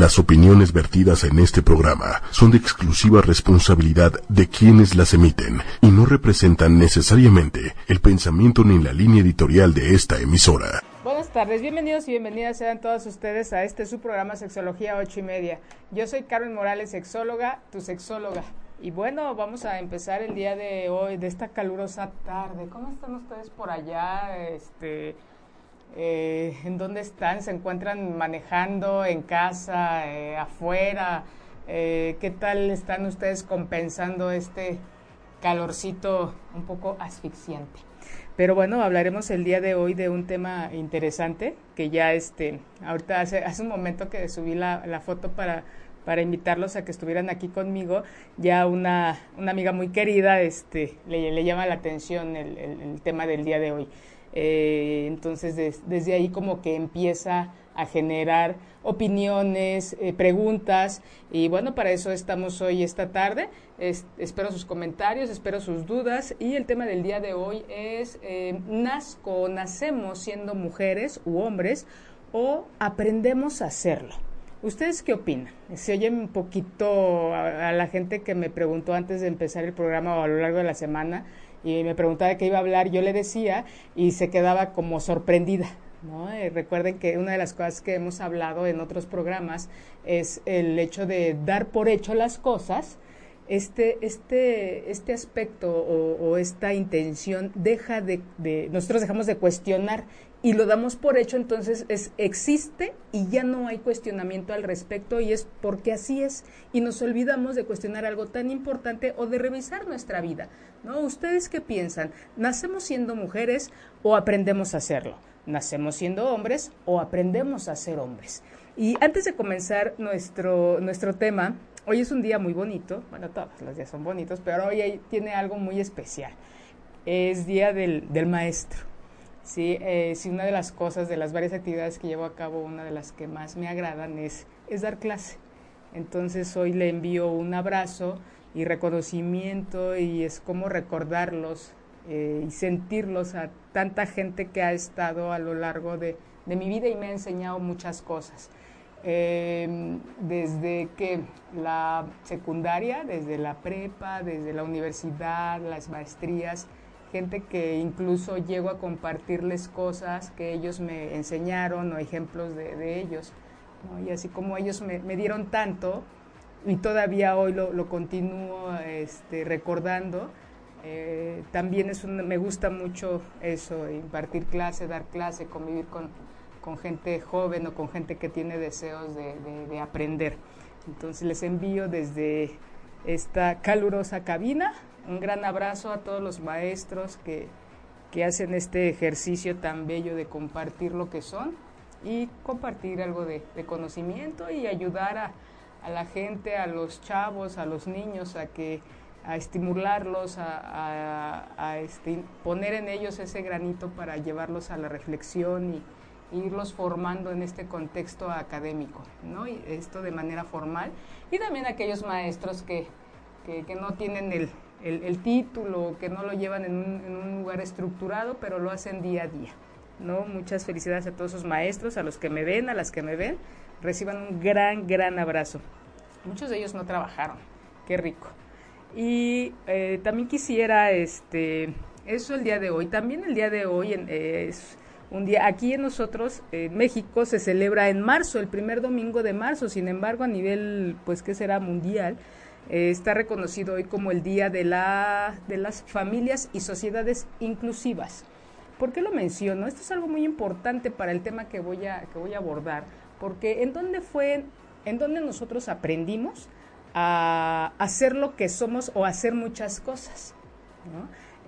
Las opiniones vertidas en este programa son de exclusiva responsabilidad de quienes las emiten y no representan necesariamente el pensamiento ni la línea editorial de esta emisora. Buenas tardes, bienvenidos y bienvenidas sean todos ustedes a este su programa Sexología 8 y media. Yo soy Carmen Morales, sexóloga, tu sexóloga. Y bueno, vamos a empezar el día de hoy, de esta calurosa tarde. ¿Cómo están ustedes por allá? Este, eh, ¿En dónde están? ¿Se encuentran manejando en casa, eh, afuera? Eh, ¿Qué tal están ustedes compensando este calorcito un poco asfixiante? Pero bueno, hablaremos el día de hoy de un tema interesante que ya este, ahorita hace, hace un momento que subí la, la foto para para invitarlos a que estuvieran aquí conmigo. Ya una, una amiga muy querida este, le, llama la atención el, tema del día de hoy. Eh, entonces, desde ahí como que empieza a generar opiniones, eh, preguntas y bueno, para eso estamos hoy esta tarde. espero sus comentarios, espero sus dudas y el tema del día de hoy es eh, nazco, nacemos siendo mujeres u hombres o aprendemos a hacerlo. ¿Ustedes qué opinan? Se oye un poquito a, la gente que me preguntó antes de empezar el programa o a lo largo de la semana y me preguntaba de qué iba a hablar, yo le decía y se quedaba como sorprendida. ¿no? Eh, recuerden que una de las cosas que hemos hablado en otros programas es el hecho de dar por hecho las cosas. Este, este, este aspecto o, esta intención deja de, de, nosotros dejamos de cuestionar y lo damos por hecho, entonces es, existe y ya no hay cuestionamiento al respecto y es porque así es y nos olvidamos de cuestionar algo tan importante o de revisar nuestra vida, ¿no? ¿Ustedes qué piensan? ¿Nacemos siendo mujeres o aprendemos a hacerlo? ¿Nacemos siendo hombres o aprendemos a ser hombres? Y antes de comenzar nuestro, nuestro tema, hoy es un día muy bonito, bueno, todos los días son bonitos, pero hoy tiene algo muy especial. Es Día del, del Maestro. Sí, eh, sí, una de las cosas, de las varias actividades que llevo a cabo, una de las que más me agradan es, es dar clase. Entonces hoy le envío un abrazo y reconocimiento y es como recordarlos eh, y sentirlos a tanta gente que ha estado a lo largo de, de mi vida y me ha enseñado muchas cosas. Eh, desde que la secundaria, desde la prepa, desde la universidad, las maestrías, gente que incluso llego a compartirles cosas que ellos me enseñaron o ejemplos de, ellos. Y así como ellos me, dieron tanto y todavía hoy lo, lo continúo este, recordando, eh, también es me gusta mucho eso, impartir clase, dar clase, convivir con, con gente joven o con gente que tiene deseos de, de aprender. Entonces les envío desde esta calurosa cabina un gran abrazo a todos los maestros que, que hacen este ejercicio tan bello de compartir lo que son y compartir algo de, conocimiento y ayudar a, la gente, a los chavos, a los niños, a que a estimularlos, a, a, este, poner en ellos ese granito para llevarlos a la reflexión y, irlos formando en este contexto académico, ¿no? Y esto de manera formal. Y también aquellos maestros que, que, que no tienen el, el, título, que no lo llevan en un, lugar estructurado, pero lo hacen día a día. ¿no? Muchas felicidades a todos esos maestros, a los que me ven, a las que me ven. Reciban un gran, gran abrazo. Muchos de ellos no trabajaron. Qué rico. Y eh, también quisiera, este, eso el día de hoy. También el día de hoy es un día, aquí en nosotros, en México, se celebra en marzo, el primer domingo de marzo. Sin embargo, a nivel, pues, ¿qué será? Mundial eh, está reconocido hoy como el Día de, la, de las Familias y Sociedades Inclusivas. ¿Por qué lo menciono? Esto es algo muy importante para el tema que voy a, que voy a abordar, porque ¿en dónde fue, en dónde nosotros aprendimos a hacer lo que somos o hacer muchas cosas?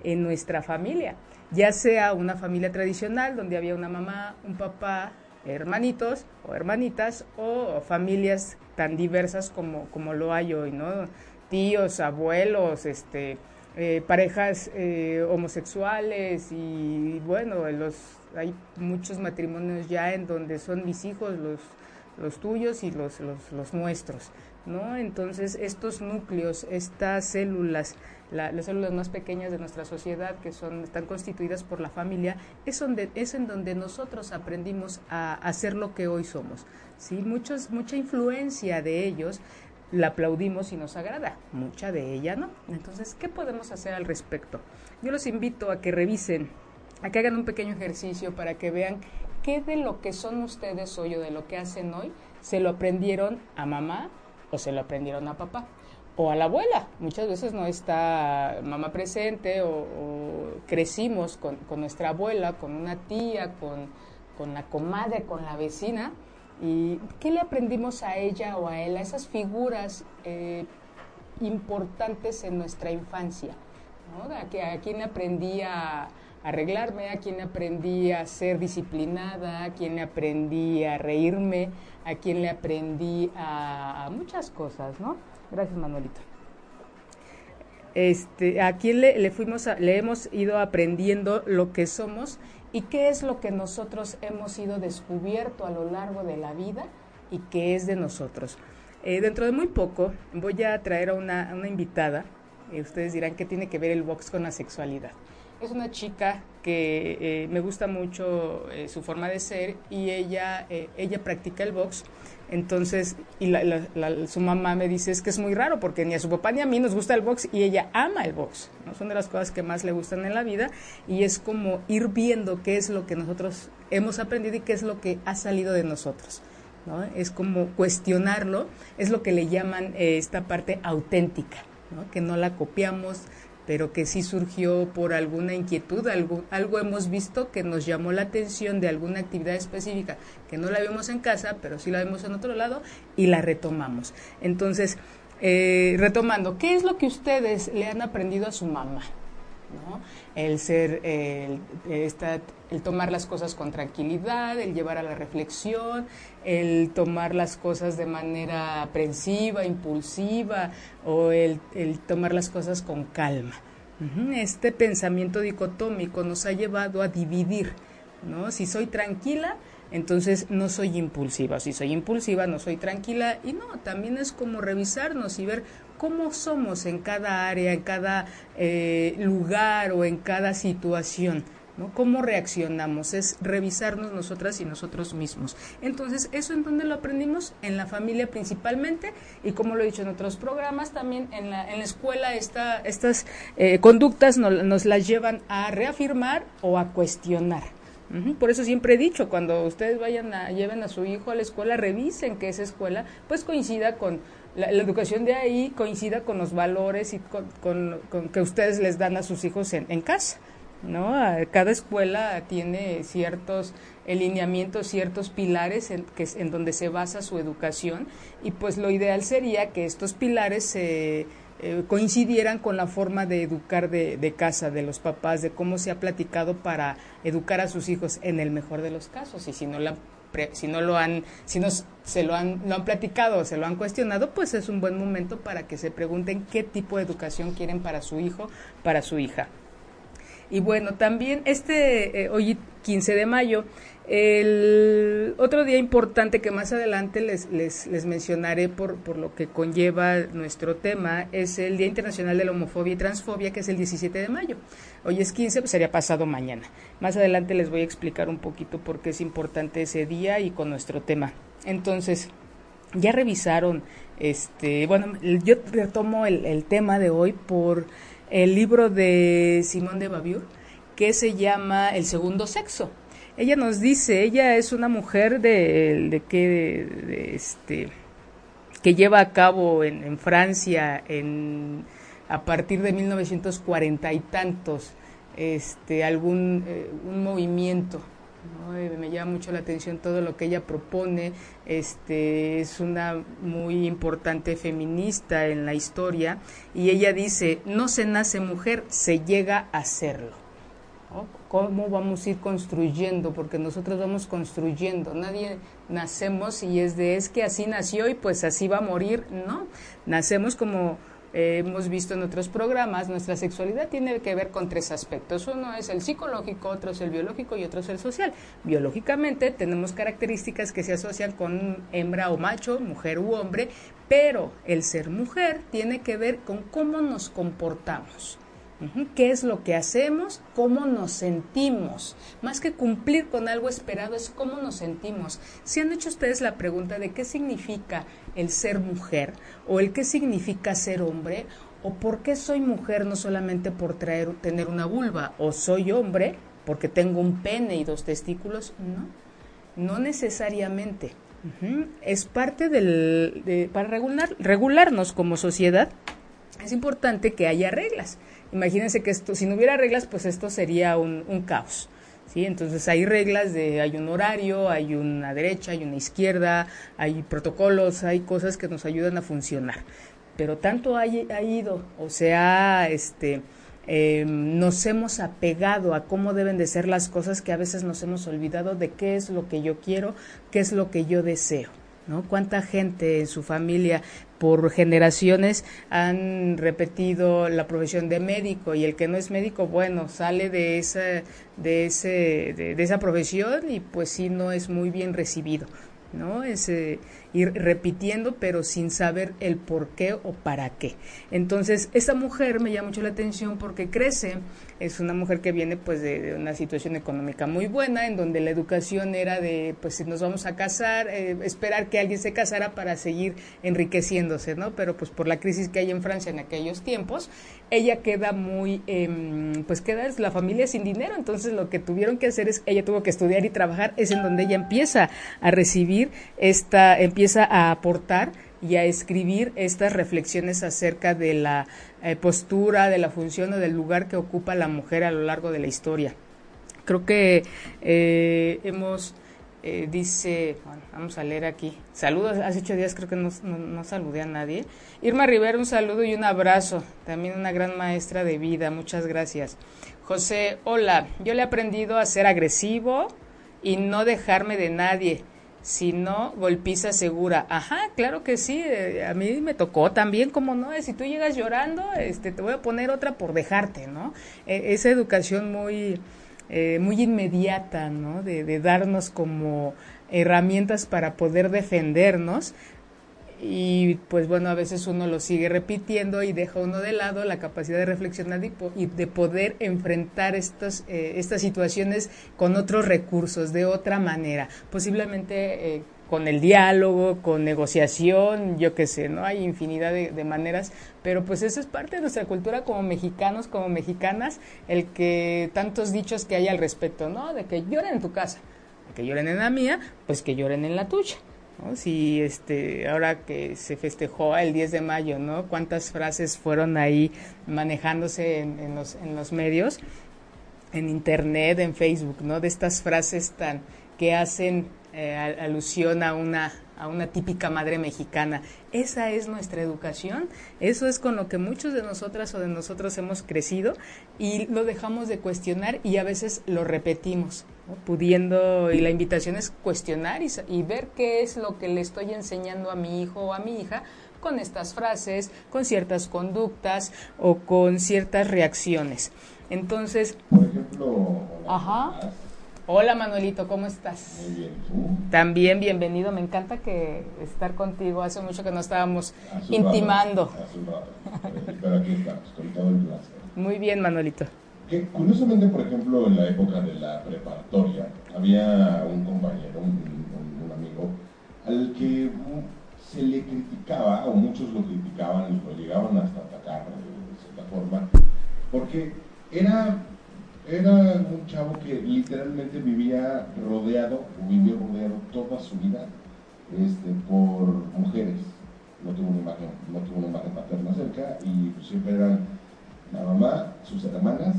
En nuestra familia, ya sea una familia tradicional donde había una mamá, un papá, hermanitos o hermanitas o familias tan diversas como, como lo hay hoy, ¿no? Tíos, abuelos, este, eh, parejas eh, homosexuales y bueno, los, hay muchos matrimonios ya en donde son mis hijos los, los tuyos y los, los, los nuestros, ¿no? Entonces, estos núcleos, estas células, las células más pequeñas de nuestra sociedad, que son, están constituidas por la familia, es, donde, es en donde nosotros aprendimos a hacer lo que hoy somos. ¿sí? Muchos, mucha influencia de ellos la aplaudimos y nos agrada, mucha de ella no. Entonces, ¿qué podemos hacer al respecto? Yo los invito a que revisen, a que hagan un pequeño ejercicio para que vean qué de lo que son ustedes hoy o de lo que hacen hoy se lo aprendieron a mamá o se lo aprendieron a papá o a la abuela. Muchas veces no está mamá presente o, crecimos con, nuestra abuela, con una tía, con, con la comadre, con la vecina. ¿Y qué le aprendimos a ella o a él, a esas figuras eh, importantes en nuestra infancia? ¿A, ¿A quién aprendí a arreglarme? ¿A quién aprendí a ser disciplinada? ¿A quién aprendí a reírme? ¿A quién le aprendí a muchas cosas, no? Gracias, Manuelito. Este, a quién le, fuimos le hemos ido aprendiendo lo que somos y qué es lo que nosotros hemos ido descubierto a lo largo de la vida y qué es de nosotros. Eh, dentro de muy poco voy a traer a una, invitada. y ustedes dirán que tiene que ver el box con la sexualidad. Es una chica que eh, me gusta mucho eh, su forma de ser y ella, ella practica el box entonces, y su mamá me dice, es que es muy raro porque ni a su papá ni a mí nos gusta el box y ella ama el box. ¿no? Son de las cosas que más le gustan en la vida y es como ir viendo qué es lo que nosotros hemos aprendido y qué es lo que ha salido de nosotros. ¿no? Es como cuestionarlo, es lo que le llaman eh, esta parte auténtica, ¿no? que no la copiamos, pero que sí surgió por alguna inquietud, algo, algo hemos visto que nos llamó la atención de alguna actividad específica que no la vemos en casa, pero sí la vemos en otro lado y la retomamos. Entonces, eh, retomando, ¿qué es lo que ustedes le han aprendido a su mamá? El ser, el, el tomar las cosas con tranquilidad, el llevar a la reflexión, el tomar las cosas de manera aprensiva, impulsiva o el, tomar las cosas con calma. Este pensamiento dicotómico nos ha llevado a dividir, ¿no? Si soy tranquila, entonces no soy impulsiva. Si soy impulsiva, no soy tranquila. Y no, también es como revisarnos y ver cómo somos en cada área, en cada eh, lugar o en cada situación. ¿no? ¿Cómo reaccionamos? Es revisarnos nosotras y nosotros mismos. Entonces, ¿eso en dónde lo aprendimos? En la familia principalmente y como lo he dicho en otros programas, también en la, en la escuela esta, estas eh, conductas nos las llevan a reafirmar o a cuestionar. Por eso siempre he dicho, cuando ustedes vayan a, lleven a su hijo a la escuela, revisen que esa escuela pues coincida con la, educación de ahí, coincida con los valores y con, que ustedes les dan a sus hijos en, en casa. ¿no? Cada escuela tiene ciertos lineamientos, ciertos pilares en, que, en donde se basa su educación y pues lo ideal sería que estos pilares se eh, coincidieran con la forma de educar de, casa de los papás, de cómo se ha platicado para educar a sus hijos en el mejor de los casos. Y si no, la, si no lo han, si no se lo han, lo han platicado o se lo han cuestionado, pues es un buen momento para que se pregunten qué tipo de educación quieren para su hijo, para su hija. Y bueno, también este, eh, hoy 15 de mayo, el otro día importante que más adelante les, les, les mencionaré por, por, lo que conlleva nuestro tema es el Día Internacional de la Homofobia y Transfobia, que es el 17 de mayo. Hoy es 15, pues sería pasado mañana. Más adelante les voy a explicar un poquito por qué es importante ese día y con nuestro tema. Entonces, ya revisaron, este, bueno, yo retomo el, el tema de hoy por el libro de Simón de Babiur, que se llama El segundo sexo ella nos dice, ella es una mujer de, que, este, que lleva a cabo en, Francia en, a partir de 1940 y tantos este, algún eh, un movimiento. Eh, me llama mucho la atención todo lo que ella propone. Este, es una muy importante feminista en la historia. Y ella dice, no se nace mujer, se llega a serlo cómo vamos a ir construyendo, porque nosotros vamos construyendo, nadie nacemos y es de es que así nació y pues así va a morir, no, nacemos como eh, hemos visto en otros programas, nuestra sexualidad tiene que ver con tres aspectos. Uno es el psicológico, otro es el biológico y otro es el social. Biológicamente tenemos características que se asocian con hembra o macho, mujer u hombre, pero el ser mujer tiene que ver con cómo nos comportamos. ¿Qué es lo que hacemos? ¿Cómo nos sentimos? Más que cumplir con algo esperado es cómo nos sentimos. Si han hecho ustedes la pregunta de qué significa el ser mujer o el qué significa ser hombre o por qué soy mujer no solamente por traer, tener una vulva o soy hombre porque tengo un pene y dos testículos, no, no necesariamente. Es parte del, para regular, regularnos como sociedad, es importante que haya reglas. Imagínense que esto, si no hubiera reglas, pues esto sería un, caos. ¿sí? Entonces hay reglas de, hay un horario, hay una derecha, hay una izquierda, hay protocolos, hay cosas que nos ayudan a funcionar. Pero tanto ha, ha ido, o sea, este, em, nos hemos apegado a cómo deben de ser las cosas que a veces nos hemos olvidado de qué es lo que yo quiero, qué es lo que yo deseo. ¿No? ¿Cuánta gente en su familia por generaciones han repetido la profesión de médico y el que no es médico, bueno, sale de esa, de ese, de, esa profesión y pues sí no es muy bien recibido, ¿no? Es, ir repitiendo, pero sin saber el por qué o para qué. Entonces, esta mujer me llama mucho la atención porque crece, es una mujer que viene pues de, una situación económica muy buena, en donde la educación era de, pues si nos vamos a casar, eh, esperar que alguien se casara para seguir enriqueciéndose, ¿no? Pero pues por la crisis que hay en Francia en aquellos tiempos, ella queda muy, em, pues queda la familia sin dinero, entonces lo que tuvieron que hacer es, ella tuvo que estudiar y trabajar, es en donde ella empieza a recibir esta, empieza a aportar y a escribir estas reflexiones acerca de la eh, postura, de la función o del lugar que ocupa la mujer a lo largo de la historia. Creo que eh, hemos, eh, dice, vamos a leer aquí, saludos, hace ocho días creo que no, no, saludé a nadie. Irma Rivera, un saludo y un abrazo, también una gran maestra de vida, muchas gracias. José, hola, yo le he aprendido a ser agresivo y no dejarme de nadie si no, golpiza segura. Ajá, claro que sí, eh, a mí me tocó también, como no, si tú llegas llorando, este, te voy a poner otra por dejarte, ¿no? E, esa educación muy, eh, muy inmediata, ¿no? De, de darnos como herramientas para poder defendernos, y pues bueno, a veces uno lo sigue repitiendo y deja uno de lado la capacidad de reflexionar y, de poder enfrentar estas, eh, estas situaciones con otros recursos, de otra manera, posiblemente eh, con el diálogo, con negociación, yo qué sé, ¿no? Hay infinidad de, maneras, pero pues eso es parte de nuestra cultura como mexicanos, como mexicanas, el que tantos dichos que hay al respecto, ¿no? De que lloren en tu casa, que lloren en la mía, pues que lloren en la tuya. Si este, ahora que se festejó el 10 de mayo, ¿no? Cuántas frases fueron ahí manejándose en, los, en los medios, en internet, en Facebook, ¿no? De estas frases tan que hacen eh, alusión a una a una típica madre mexicana. Esa es nuestra educación, eso es con lo que muchos de nosotras o de nosotros hemos crecido y lo dejamos de cuestionar y a veces lo repetimos, pudiendo, y la invitación es cuestionar y, y ver qué es lo que le estoy enseñando a mi hijo o a mi hija con estas frases, con ciertas conductas o con ciertas reacciones. Entonces, por ejemplo, ajá. Hola Manuelito, ¿cómo estás? Muy bien, También bienvenido, me encanta que estar contigo. Hace mucho que no estábamos intimando. pero aquí estamos, con todo el placer. Muy bien, Manuelito. Curiosamente, por ejemplo, en la época de la preparatoria, había un compañero, un, amigo, al que se le criticaba, o muchos lo criticaban lo llegaban hasta atacar de cierta forma, porque era era un chavo que literalmente vivía rodeado, vivió rodeado toda su vida este, por mujeres. No tuvo una imagen, no tuvo una imagen paterna cerca y pues, siempre eran la mamá, sus hermanas,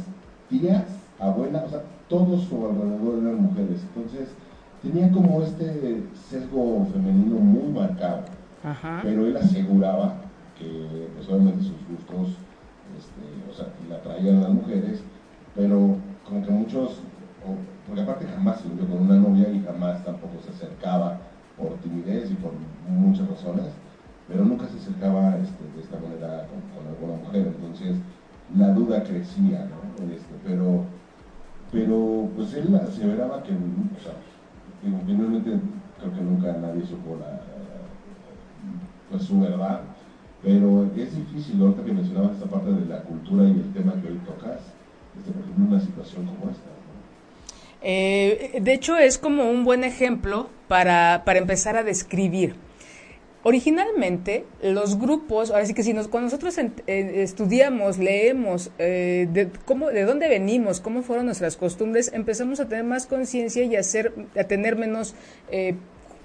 tías, abuelas, o sea, todo su alrededor eran mujeres. Entonces tenía como este sesgo femenino muy marcado. Pero él aseguraba que pues, obviamente sus gustos este, o sea, la atraían a las mujeres pero como que muchos, porque aparte jamás se vio con una novia y jamás tampoco se acercaba por timidez y por muchas razones, pero nunca se acercaba este, de esta manera con, alguna mujer, entonces la duda crecía, ¿no? Este, pero, pero pues él aseveraba que, o sea, finalmente creo que nunca nadie supo la, pues, su verdad, pero es difícil, ahorita que mencionabas esta parte de la cultura y el tema que hoy tocas, este, una situación como esta. Eh, de hecho, es como un buen ejemplo para, para empezar a describir. Originalmente, los grupos, ahora sí que si nos, cuando nosotros estudiamos, leemos eh, de, cómo, de dónde venimos, cómo fueron nuestras costumbres, empezamos a tener más conciencia y a, a tener menos eh,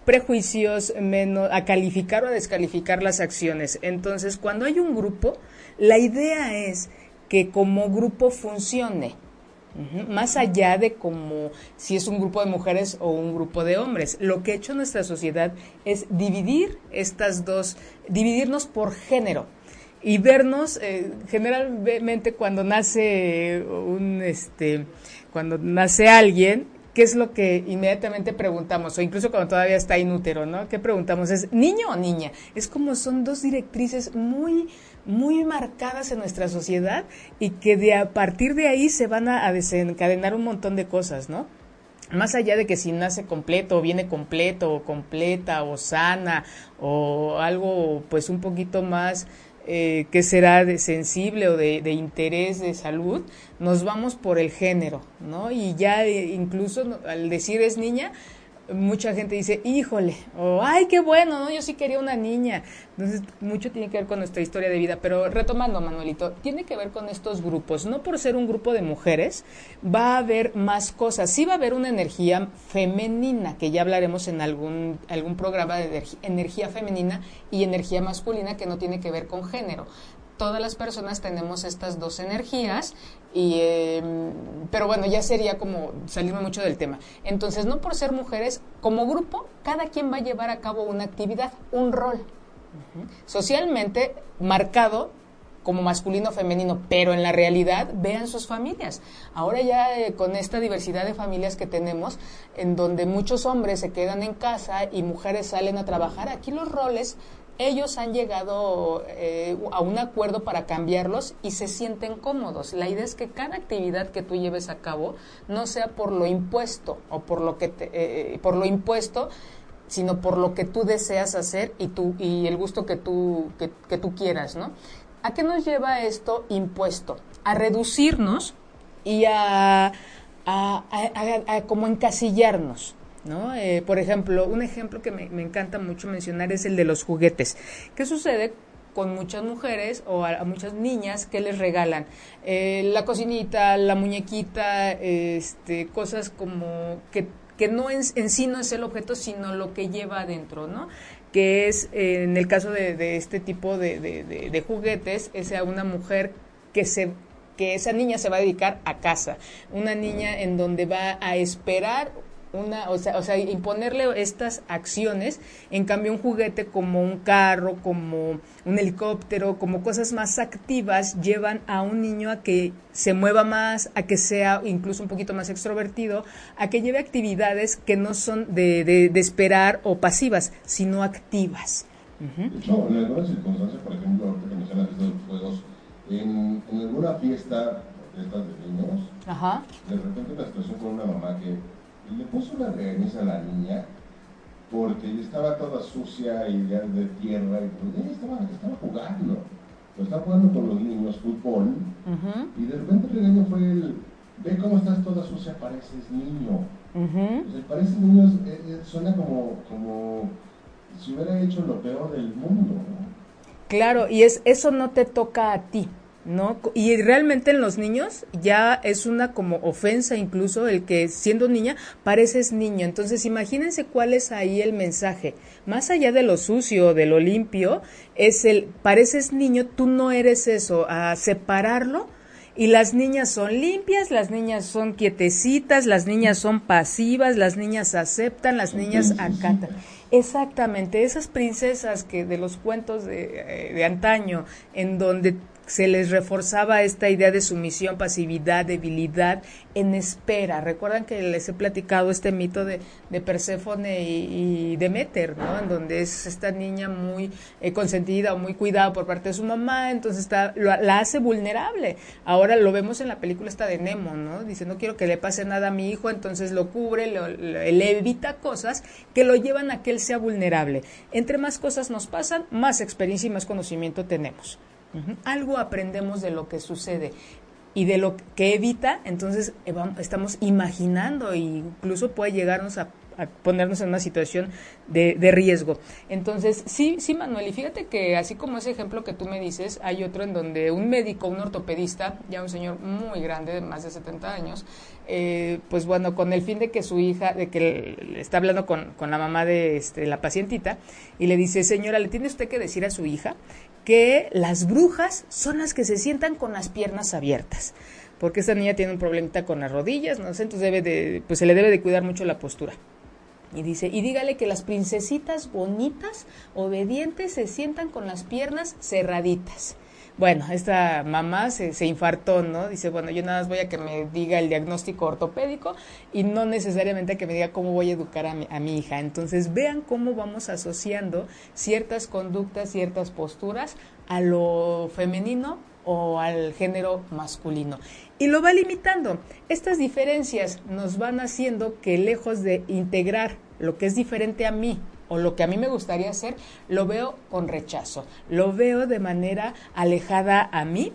prejuicios, menos, a calificar o a descalificar las acciones. Entonces, cuando hay un grupo, la idea es que como grupo funcione más allá de como si es un grupo de mujeres o un grupo de hombres. Lo que ha hecho nuestra sociedad es dividir estas dos, dividirnos por género y vernos eh, generalmente cuando nace un este cuando nace alguien qué es lo que inmediatamente preguntamos o incluso cuando todavía está inútero no qué preguntamos es niño o niña es como son dos directrices muy muy marcadas en nuestra sociedad y que de a partir de ahí se van a, desencadenar un montón de cosas, ¿no? Más allá de que si nace completo o viene completo o completa o sana o algo pues un poquito más eh, que será de sensible o de, interés de salud, nos vamos por el género, ¿no? Y ya eh, incluso al decir es niña, mucha gente dice, híjole, o ay, qué bueno, ¿no? Yo sí quería una niña. Entonces, mucho tiene que ver con nuestra historia de vida. Pero retomando, Manuelito, tiene que ver con estos grupos. No por ser un grupo de mujeres, va a haber más cosas. Sí va a haber una energía femenina, que ya hablaremos en algún, algún programa de energía femenina y energía masculina que no tiene que ver con género todas las personas tenemos estas dos energías, y, em, pero bueno, ya sería como salirme mucho del tema. Entonces, no por ser mujeres, como grupo, cada quien va a llevar a cabo una actividad, un rol. Socialmente marcado como masculino o femenino, pero en la realidad vean sus familias. Ahora ya eh, con esta diversidad de familias que tenemos, en donde muchos hombres se quedan en casa y mujeres salen a trabajar, aquí los roles ellos han llegado eh, a un acuerdo para cambiarlos y se sienten cómodos. La idea es que cada actividad que tú lleves a cabo no sea por lo impuesto o por lo que te, eh, por lo impuesto, sino por lo que tú deseas hacer y tú y el gusto que tú que, tú quieras, ¿no? ¿A qué nos lleva esto impuesto? A reducirnos y a, a, a como encasillarnos. ¿No? Eh, por ejemplo, un ejemplo que me, encanta mucho mencionar es el de los juguetes. ¿Qué sucede con muchas mujeres o a, muchas niñas que les regalan eh, la cocinita, la muñequita, este, cosas como que, que no en, sí no es el objeto, sino lo que lleva adentro, ¿no? Que es, eh, en el caso de, este tipo de, de, juguetes, es a una mujer que se que esa niña se va a dedicar a casa, una niña en donde va a esperar una, o sea, o sea, imponerle estas acciones, en cambio un juguete como un carro, como un helicóptero, como cosas más activas, llevan a un niño a que se mueva más, a que sea incluso un poquito más extrovertido, a que lleve actividades que no son de, de, esperar o pasivas, sino activas. De hecho, en algunas circunstancias, por ejemplo, ahorita que mencionas juegos, en, en alguna fiesta de estas de niños, de repente la situación con una mamá que le puso una regañiza a la niña porque estaba toda sucia y ya de tierra y pues, ella estaba, estaba jugando. Pues estaba jugando con los niños fútbol y de repente el regaño fue el, ve cómo estás toda sucia, pareces niño. Uh pareces niño eh, eh, suena como, como si hubiera hecho lo peor del mundo. Claro, y es eso no te toca a ti. ¿No? Y realmente en los niños ya es una como ofensa incluso el que siendo niña pareces niño. Entonces imagínense cuál es ahí el mensaje. Más allá de lo sucio, de lo limpio, es el pareces niño, tú no eres eso, a separarlo. Y las niñas son limpias, las niñas son quietecitas, las niñas son pasivas, las niñas aceptan, las niñas acatan. Exactamente, esas princesas que de los cuentos de, eh, de antaño, en donde se les reforzaba esta idea de sumisión, pasividad, debilidad en espera. Recuerdan que les he platicado este mito de, de Perséfone y, Demeter, ¿no? En donde es esta niña muy eh, consentida o muy cuidada por parte de su mamá, entonces está, la hace vulnerable. Ahora lo vemos en la película esta de Nemo, ¿no? Dice, no quiero que le pase nada a mi hijo, entonces lo cubre, le evita cosas que lo llevan a que él sea vulnerable. Entre más cosas nos pasan, más experiencia y más conocimiento tenemos. Algo aprendemos de lo que sucede y de lo que evita, entonces eh, estamos imaginando e incluso puede llegarnos a, ponernos en una situación de, riesgo. Entonces, sí, sí, Manuel, y fíjate que así como ese ejemplo que tú me dices, hay otro en donde un médico, un ortopedista, ya un señor muy grande, de más de 70 años, eh, pues bueno, con el fin de que su hija, de que está hablando con, con la mamá de este, la pacientita, y le dice, señora, ¿le tiene usted que decir a su hija que las brujas son las que se sientan con las piernas abiertas, porque esta niña tiene un problemita con las rodillas, no sé, entonces debe de, pues se le debe de cuidar mucho la postura. Y dice, y dígale que las princesitas bonitas, obedientes, se sientan con las piernas cerraditas. Bueno, esta mamá se, infartó, ¿no? Dice, bueno, yo nada más voy a que me diga el diagnóstico ortopédico y no necesariamente a que me diga cómo voy a educar a mi, a mi hija. Entonces, vean cómo vamos asociando ciertas conductas, ciertas posturas a lo femenino o al género masculino. Y lo va limitando. Estas diferencias nos van haciendo que lejos de integrar lo que es diferente a mí o lo que a mí me gustaría hacer, lo veo con rechazo, lo veo de manera alejada a mí.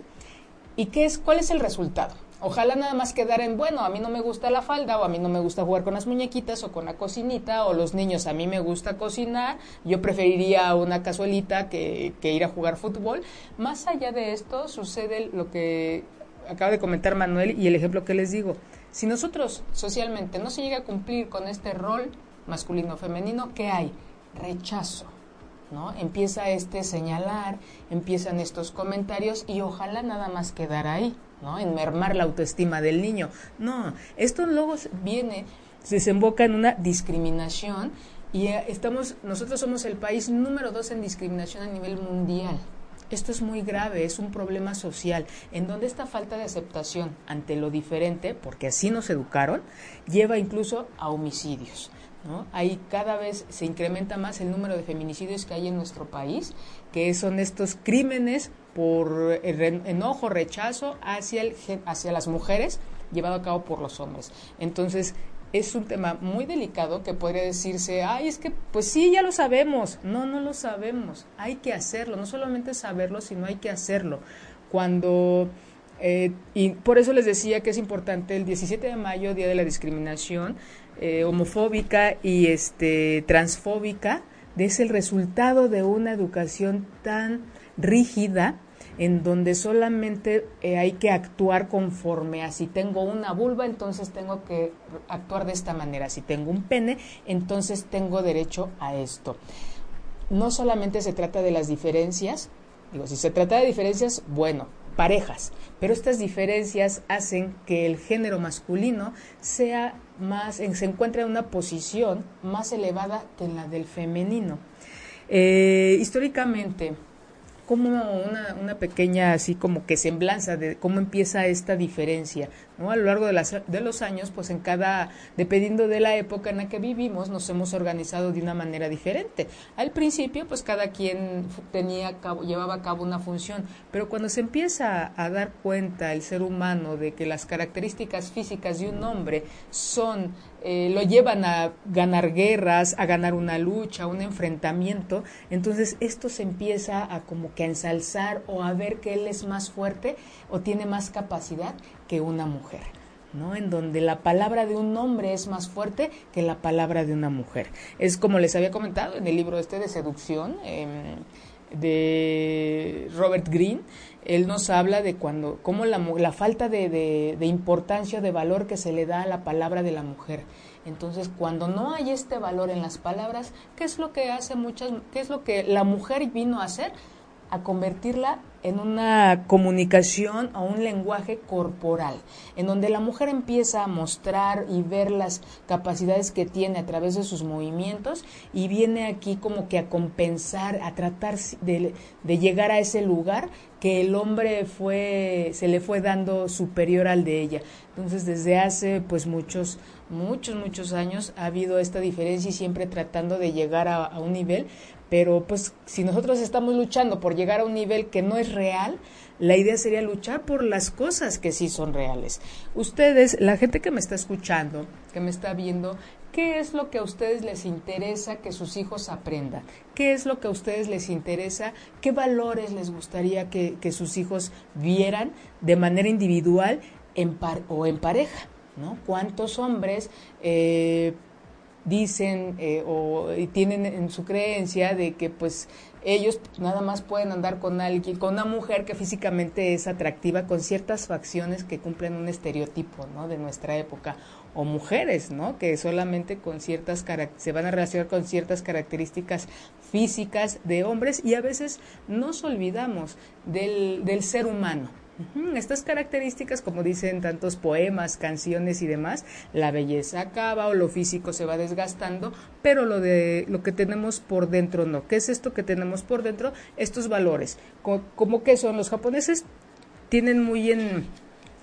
¿Y qué es, cuál es el resultado? Ojalá nada más quedar en, bueno, a mí no me gusta la falda o a mí no me gusta jugar con las muñequitas o con la cocinita o los niños, a mí me gusta cocinar, yo preferiría una cazuelita que, que ir a jugar fútbol. Más allá de esto sucede lo que acaba de comentar Manuel y el ejemplo que les digo. Si nosotros socialmente no se llega a cumplir con este rol masculino-femenino, ¿qué hay? Rechazo. ¿no? Empieza este señalar, empiezan estos comentarios y ojalá nada más quedar ahí, ¿no? En mermar la autoestima del niño. No, esto luego viene, se desemboca en una discriminación y eh, estamos, nosotros somos el país número dos en discriminación a nivel mundial. Esto es muy grave, es un problema social, en donde esta falta de aceptación ante lo diferente, porque así nos educaron, lleva incluso a homicidios. Ahí cada vez se incrementa más el número de feminicidios que hay en nuestro país, que son estos crímenes por enojo, rechazo hacia, el, hacia las mujeres llevado a cabo por los hombres. Entonces, es un tema muy delicado que podría decirse, ay, es que pues sí, ya lo sabemos. No, no lo sabemos. Hay que hacerlo, no solamente saberlo, sino hay que hacerlo. Cuando eh, y por eso les decía que es importante el 17 de mayo, Día de la Discriminación eh, Homofóbica y este, Transfóbica, es el resultado de una educación tan rígida en donde solamente eh, hay que actuar conforme a si tengo una vulva, entonces tengo que actuar de esta manera, si tengo un pene, entonces tengo derecho a esto. No solamente se trata de las diferencias, digo, si se trata de diferencias, bueno, parejas, pero estas diferencias hacen que el género masculino sea más, se encuentre en una posición más elevada que la del femenino. Eh, históricamente, como una, pequeña así como que semblanza de cómo empieza esta diferencia ¿no? a lo largo de, las, de los años pues en cada dependiendo de la época en la que vivimos nos hemos organizado de una manera diferente al principio pues cada quien tenía llevaba a cabo una función pero cuando se empieza a dar cuenta el ser humano de que las características físicas de un hombre son eh, lo llevan a ganar guerras, a ganar una lucha, un enfrentamiento, entonces esto se empieza a como que a ensalzar o a ver que él es más fuerte o tiene más capacidad una mujer. ¿no? En donde la palabra de un hombre es más fuerte que la palabra de una mujer. Es como les había comentado en el libro este de seducción em, de Robert Greene, él nos habla de cuando, cómo la, falta de, de, de, importancia, de valor que se le da a la palabra de la mujer. Entonces, cuando no hay este valor en las palabras, ¿qué es lo que hace muchas, qué es lo que la mujer vino a hacer? a convertirla en una comunicación o un lenguaje corporal, en donde la mujer empieza a mostrar y ver las capacidades que tiene a través de sus movimientos y viene aquí como que a compensar, a tratar de, llegar a ese lugar que el hombre fue, se le fue dando superior al de ella. Entonces, desde hace pues muchos, muchos, muchos años ha habido esta diferencia y siempre tratando de llegar a un nivel pero pues si nosotros estamos luchando por llegar a un nivel que no es real, la idea sería luchar por las cosas que sí son reales. Ustedes, la gente que me está escuchando, que me está viendo, ¿qué es lo que a ustedes les interesa que sus hijos aprendan? ¿Qué es lo que a ustedes les interesa? ¿Qué valores les gustaría que, sus hijos vieran de manera individual en o en pareja? ¿no? ¿Cuántos hombres... Eh, dicen eh, o tienen en su creencia de que pues ellos nada más pueden andar con alguien, con una mujer que físicamente es atractiva, con ciertas facciones que cumplen un estereotipo, ¿no? De nuestra época, o mujeres, ¿no? Que solamente con ciertas se van a relacionar con ciertas características físicas de hombres y a veces nos olvidamos del, del ser humano, estas características, como dicen tantos poemas, canciones y demás, la belleza acaba o lo físico se va desgastando, pero lo de lo que tenemos por dentro no. ¿Qué es esto que tenemos por dentro? Estos valores. Como, que son los japoneses tienen muy en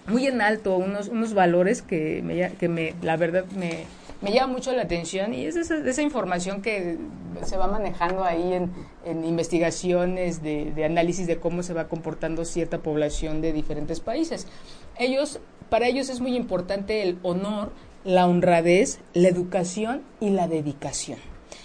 muy en alto unos unos valores que me, que me la verdad me me llama mucho la atención y es esa, esa información que se va manejando ahí en, investigaciones de, de, análisis de cómo se va comportando cierta población de diferentes países. Ellos, para ellos es muy importante el honor, la honradez, la educación y la dedicación.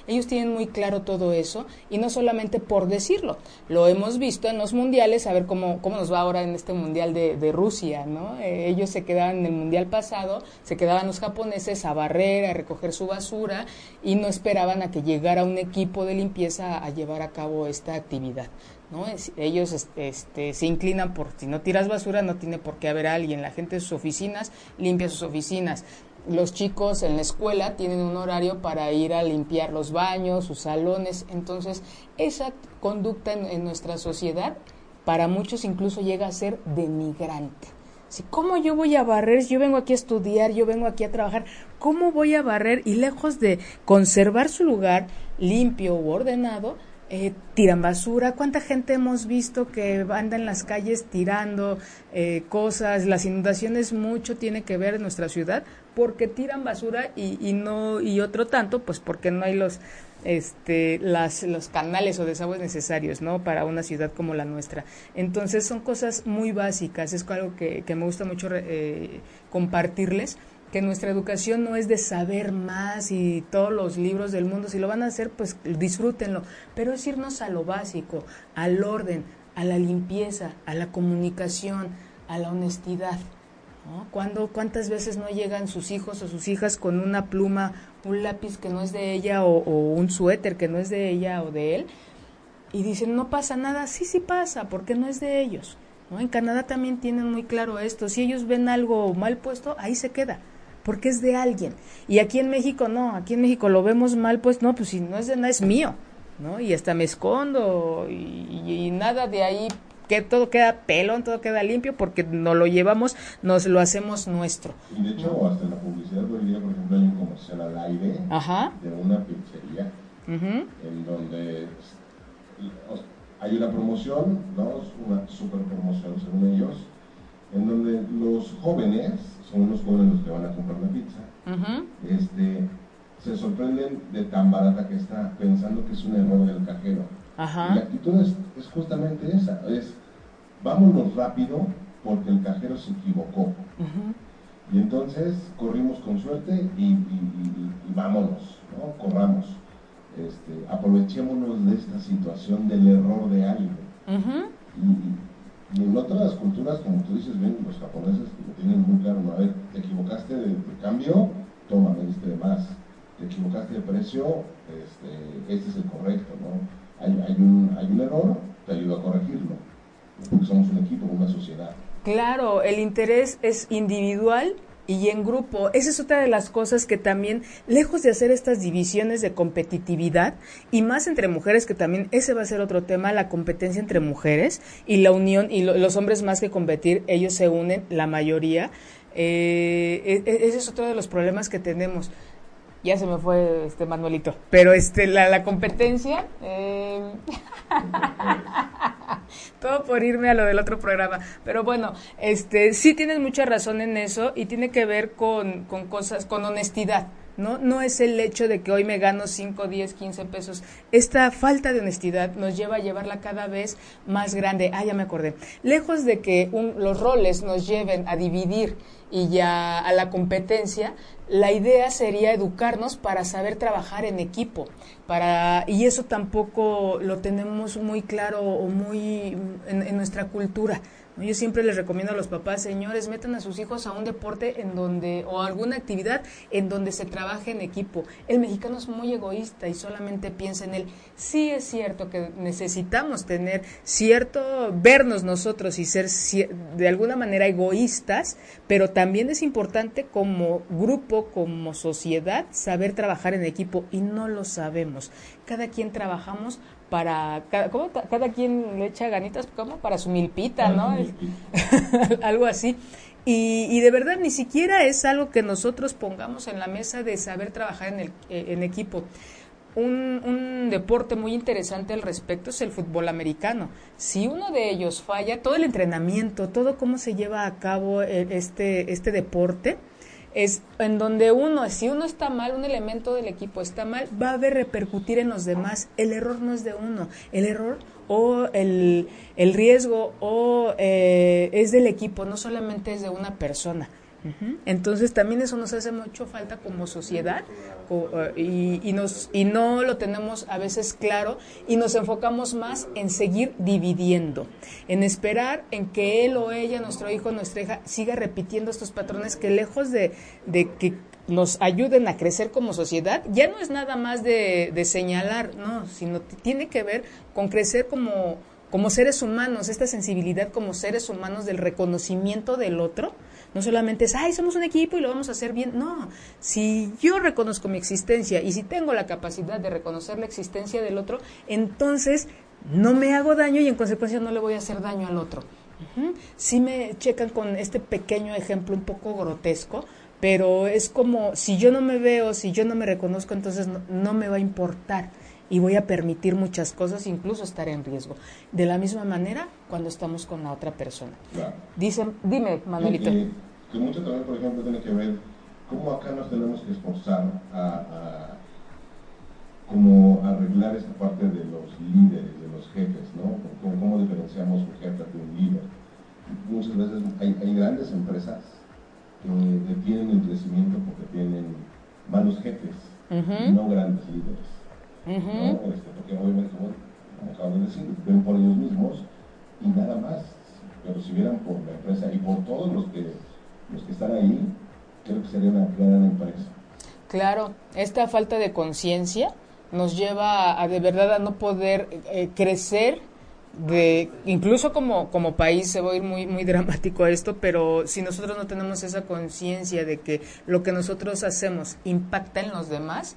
Ellos tienen muy claro todo eso y no solamente por decirlo. Lo hemos visto en los mundiales, a ver cómo, cómo nos va ahora en este mundial de, de Rusia, ¿no? Eh, ellos se quedaban en el mundial pasado, se quedaban los japoneses a barrer, a recoger su basura y no esperaban a que llegara un equipo de limpieza a llevar a cabo esta actividad. ¿no? ellos este, se inclinan por si no tiras basura no tiene por qué haber alguien, la gente de sus oficinas limpia sus oficinas, los chicos en la escuela tienen un horario para ir a limpiar los baños, sus salones. Entonces, esa conducta en, nuestra sociedad para muchos incluso llega a ser denigrante. Si, ¿Cómo yo voy a barrer? Yo vengo aquí a estudiar, yo vengo aquí a trabajar. ¿Cómo voy a barrer? Y lejos de conservar su lugar limpio u ordenado, eh, tiran basura. ¿Cuánta gente hemos visto que anda en las calles tirando eh, cosas? Las inundaciones mucho tiene que ver en nuestra ciudad porque tiran basura y, y no y otro tanto, pues porque no hay los este las los canales o desagües necesarios no para una ciudad como la nuestra entonces son cosas muy básicas es algo que, que me gusta mucho eh, compartirles que nuestra educación no es de saber más y todos los libros del mundo, si lo van a hacer, pues disfrútenlo, pero es irnos a lo básico, al orden, a la limpieza, a la comunicación, a la honestidad. ¿no? Cuando, ¿Cuántas veces no llegan sus hijos o sus hijas con una pluma, un lápiz que no es de ella o, o un suéter que no es de ella o de él? Y dicen, no pasa nada, sí, sí pasa, porque no es de ellos. ¿no? En Canadá también tienen muy claro esto, si ellos ven algo mal puesto, ahí se queda porque es de alguien. Y aquí en México no, aquí en México lo vemos mal, pues no, pues si no es de nada, es mío, ¿no? Y hasta me escondo y, nada de ahí, que todo queda pelón, todo queda limpio porque nos lo llevamos, nos lo hacemos nuestro. Y de hecho, hasta en la publicidad hoy día, por ejemplo, hay un comercial al aire de una pizzería en donde hay una promoción, ¿no? Una super promoción según ellos, en donde los jóvenes son los jóvenes los que van a comprar la pizza, este, se sorprenden de tan barata que está, pensando que es un error del cajero. Y la actitud es, justamente esa, es vámonos rápido porque el cajero se equivocó. Y entonces corrimos con suerte y, vámonos, ¿no? corramos. Este, aprovechémonos de esta situación del error de alguien. Y en otras culturas, como tú dices bien, los japoneses lo tienen muy claro, a ver, te equivocaste de, cambio, toma, me diste de más. Te equivocaste de precio, este, este es el correcto, ¿no? Hay, hay, un, hay un error, te ayudo a corregirlo, porque somos un equipo, una sociedad. Claro, el interés es individual y en grupo. Esa es otra de las cosas que también, lejos de hacer estas divisiones de competitividad, y más entre mujeres, que también ese va a ser otro tema, la competencia entre mujeres y la unión, y los hombres más que competir, ellos se unen, la mayoría. Eh, e, e, ese es otro de los problemas que tenemos ya se me fue este Manuelito, pero este la, la competencia eh, todo por irme a lo del otro programa, pero bueno, este sí tienes mucha razón en eso y tiene que ver con, con cosas, con honestidad. ¿no? No es el hecho de que hoy me gano 5, 10, 15 pesos. Esta falta de honestidad nos lleva a llevarla cada vez más grande. Ah, ya me acordé. Lejos de que los roles nos lleven a dividir y ya a la competencia, la idea sería educarnos para saber trabajar en equipo, para y eso tampoco lo tenemos muy claro o muy en nuestra cultura. Yo siempre les recomiendo a los papás, señores, metan a sus hijos a un deporte en donde, o alguna actividad en donde se trabaje en equipo. El mexicano es muy egoísta y solamente piensa en él. Sí es cierto que necesitamos tener cierto, vernos nosotros y ser de alguna manera egoístas, pero también es importante como grupo, como sociedad, saber trabajar en equipo y no lo sabemos. Cada quien trabajamos para cada, ¿cómo? cada quien le echa ganitas como para su milpita, ¿no? algo así. Y, y, de verdad ni siquiera es algo que nosotros pongamos en la mesa de saber trabajar en, el, eh, en equipo. Un, un, deporte muy interesante al respecto es el fútbol americano. Si uno de ellos falla, todo el entrenamiento, todo cómo se lleva a cabo eh, este, este deporte, es en donde uno, si uno está mal, un elemento del equipo está mal, va a ver repercutir en los demás. El error no es de uno, el error o el, el riesgo o eh, es del equipo, no solamente es de una persona. Entonces también eso nos hace mucho falta como sociedad eh, y, nos, y no lo tenemos a veces claro y nos enfocamos más en seguir dividiendo, en esperar en que él o ella, nuestro hijo, nuestra hija, siga repitiendo estos patrones que lejos de, de que nos ayuden a crecer como sociedad, ya no es nada más de, de señalar, no, sino tiene que ver con crecer como, como seres humanos, esta sensibilidad como seres humanos del reconocimiento del otro, no solamente es, ay, somos un equipo y lo vamos a hacer bien. No, si yo reconozco mi existencia y si tengo la capacidad de reconocer la existencia del otro, entonces no me hago daño y en consecuencia no le voy a hacer daño al otro. Si me checan con este pequeño ejemplo un poco grotesco, pero es como si yo no me veo, si yo no me reconozco, entonces no me va a importar y voy a permitir muchas cosas, incluso estar en riesgo. De la misma manera cuando estamos con la otra persona. Dicen, dime, Manuelito. Que, mucho también, por ejemplo, tiene que ver cómo acá nos tenemos que esforzar a, como arreglar esta parte de los líderes, de los jefes, ¿no? Cómo, diferenciamos un jefe de un líder. Muchas veces hay, hay grandes empresas que detienen el crecimiento porque tienen malos jefes, no grandes líderes. Este, porque obviamente, como, acabo de decir, ven por ellos mismos y nada más. Pero si vieran por la empresa y por todos los que, los que están ahí, creo que sería una gran empresa. Claro, esta falta de conciencia nos lleva a, de verdad a no poder eh, crecer de incluso como, como país se va a ir muy muy dramático esto, pero si nosotros no tenemos esa conciencia de que lo que nosotros hacemos impacta en los demás,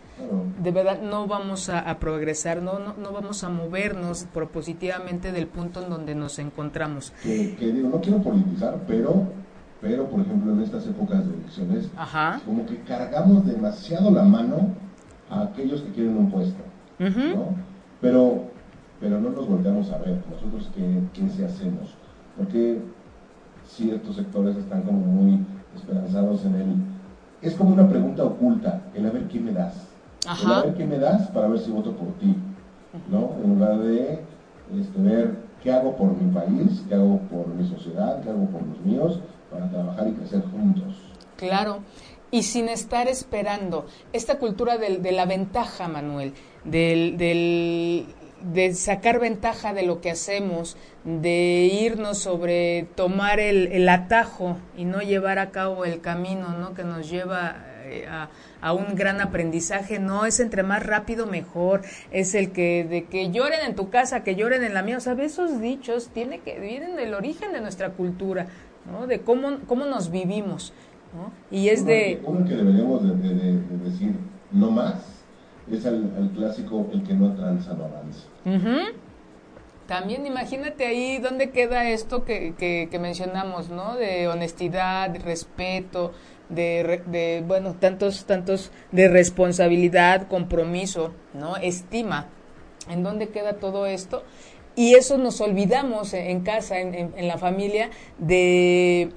de verdad no vamos a, progresar, no, no, vamos a movernos propositivamente del punto en donde nos encontramos. Que, digo, no quiero politizar, pero pero por ejemplo en estas épocas de elecciones, como que cargamos demasiado la mano a aquellos que quieren un puesto, ¿no? Pero pero no nos volteamos a ver, nosotros qué, qué se hacemos, porque ciertos sectores están como muy esperanzados en él. Es como una pregunta oculta, el a ver qué me das. El a ver qué me das para ver si voto por ti, ¿no? En lugar de este, ver qué hago por mi país, qué hago por mi sociedad, qué hago por los míos, para trabajar y crecer juntos. Claro, y sin estar esperando. Esta cultura del, de la ventaja, Manuel, del, del de sacar ventaja de lo que hacemos, de irnos sobre tomar el, atajo y no llevar a cabo el camino ¿no? que nos lleva eh, a, a, un gran aprendizaje, no es entre más rápido mejor, es el que de que lloren en tu casa, que lloren en la mía, o sea, esos dichos tiene que vienen del origen de nuestra cultura, ¿no? de cómo, cómo nos vivimos Y es de... uno que deberíamos de, decir no más es al, clásico el que no tranza no avanza. También imagínate ahí dónde queda esto que, que, mencionamos, ¿no? De honestidad, de respeto, de, de, bueno, tantos, tantos de responsabilidad, compromiso, ¿no? Estima. ¿En dónde queda todo esto? Y eso nos olvidamos en casa, en, en, la familia, de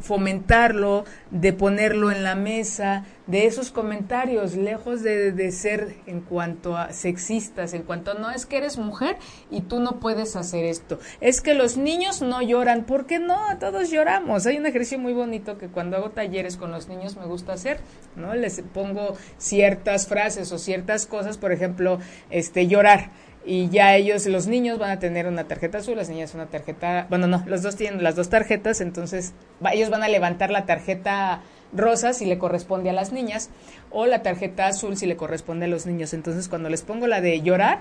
fomentarlo, de ponerlo en la mesa, de esos comentarios, lejos de, ser en cuanto a sexistas, en cuanto no es que eres mujer y tú no puedes hacer esto. Es que los niños no lloran, ¿por qué no? Todos lloramos. Hay un ejercicio muy bonito que cuando hago talleres con los niños me gusta hacer, ¿no? Les pongo ciertas frases o ciertas cosas, por ejemplo, este llorar y ya ellos, los niños van a tener una tarjeta azul, las niñas una tarjeta, bueno, no, los dos tienen las dos tarjetas, entonces ellos van a levantar la tarjeta rosa si le corresponde a las niñas o la tarjeta azul si le corresponde a los niños. Entonces cuando les pongo la de llorar,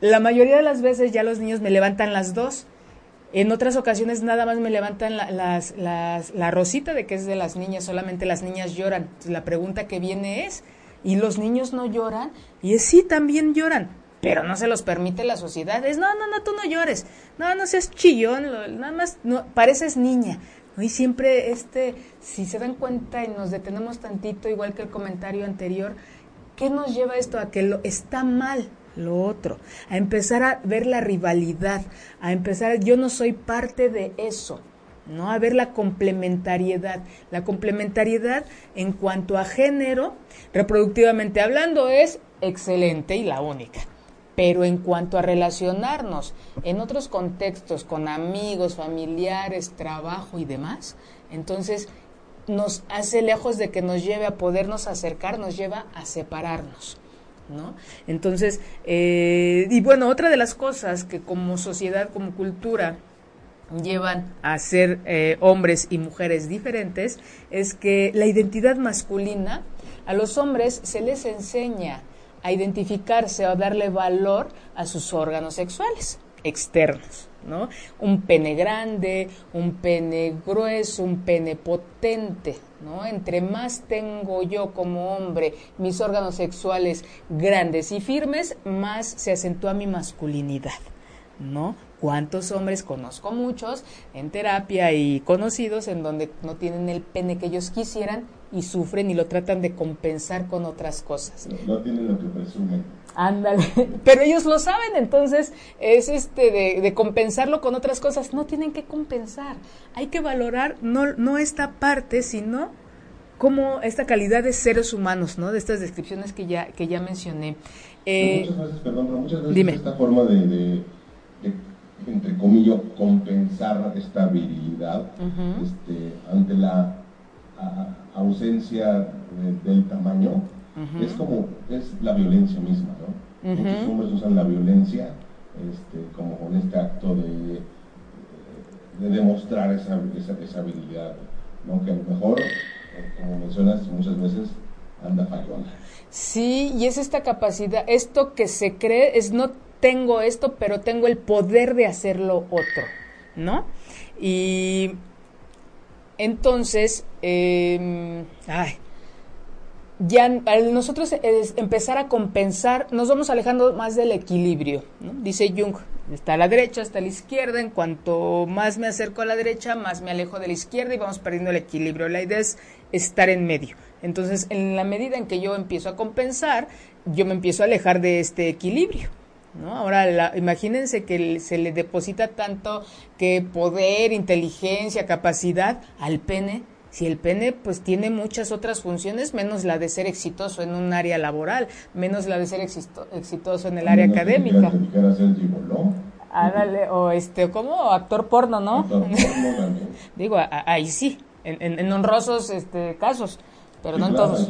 la mayoría de las veces ya los niños me levantan las dos. En otras ocasiones nada más me levantan la, las, las, la rosita de que es de las niñas, solamente las niñas lloran. La pregunta que viene es, ¿y los niños no lloran? Y es sí, también lloran pero no se los permite la sociedad. Es, no, no, no, tú no llores, no, no seas chillón, nada más, no, pareces niña. Y siempre, este, si se dan cuenta y nos detenemos tantito, igual que el comentario anterior, ¿qué nos lleva esto a que lo está mal lo otro? A empezar a ver la rivalidad, a empezar, yo no soy parte de eso. ¿no? A ver la complementariedad. La complementariedad en cuanto a género, reproductivamente hablando, es excelente y la única. Pero en cuanto a relacionarnos en otros contextos, con amigos, familiares, trabajo y demás, entonces nos hace lejos de que nos lleve a podernos acercar, nos lleva a separarnos. ¿No? Entonces, eh, y bueno, otra de las cosas que como sociedad, como cultura, llevan a ser eh, hombres y mujeres diferentes es que la identidad masculina a los hombres se les enseña a identificarse o darle valor a sus órganos sexuales externos, ¿no? Un pene grande, un pene grueso, un pene potente, ¿no? Entre más tengo yo como hombre mis órganos sexuales grandes y firmes, más se acentúa mi masculinidad, ¿no? ¿Cuántos hombres conozco muchos en terapia y conocidos en donde no tienen el pene que ellos quisieran y sufren y lo tratan de compensar con otras cosas. No, tienen lo que presumen. Ándale, pero ellos lo saben, entonces es este de, de, compensarlo con otras cosas. No tienen que compensar, hay que valorar no, no esta parte, sino como esta calidad de seres humanos, ¿no? De estas descripciones que ya, que ya mencioné. Eh, muchas veces, perdón, pero muchas veces esta forma de, de, entre comillas, compensar esta virilidad este, ante la ausencia del tamaño, es como, es la violencia misma, ¿no? Muchos hombres usan la violencia este, como con este acto de, de demostrar esa, esa, habilidad, ¿no? Que a lo mejor, como mencionas muchas veces, anda fallona. Sí, y es esta capacidad, esto que se cree, es no tengo esto, pero tengo el poder de hacerlo otro, ¿no? Y entonces, eh, ay, ya al nosotros empezar a compensar, nos vamos alejando más del equilibrio. ¿no? Dice Jung, está a la derecha, está a la izquierda, en cuanto más me acerco a la derecha, más me alejo de la izquierda y vamos perdiendo el equilibrio. La idea es estar en medio. Entonces, en la medida en que yo empiezo a compensar, yo me empiezo a alejar de este equilibrio. ¿No? Ahora, imagínense que se le deposita tanto que poder, inteligencia, capacidad al pene, si el pene pues tiene muchas otras funciones, menos la de ser exitoso en un área laboral, menos la de ser exitoso en el área académica. O este, como actor porno, ¿no? Digo, ahí sí, en, en, honrosos este, casos pero no en todos.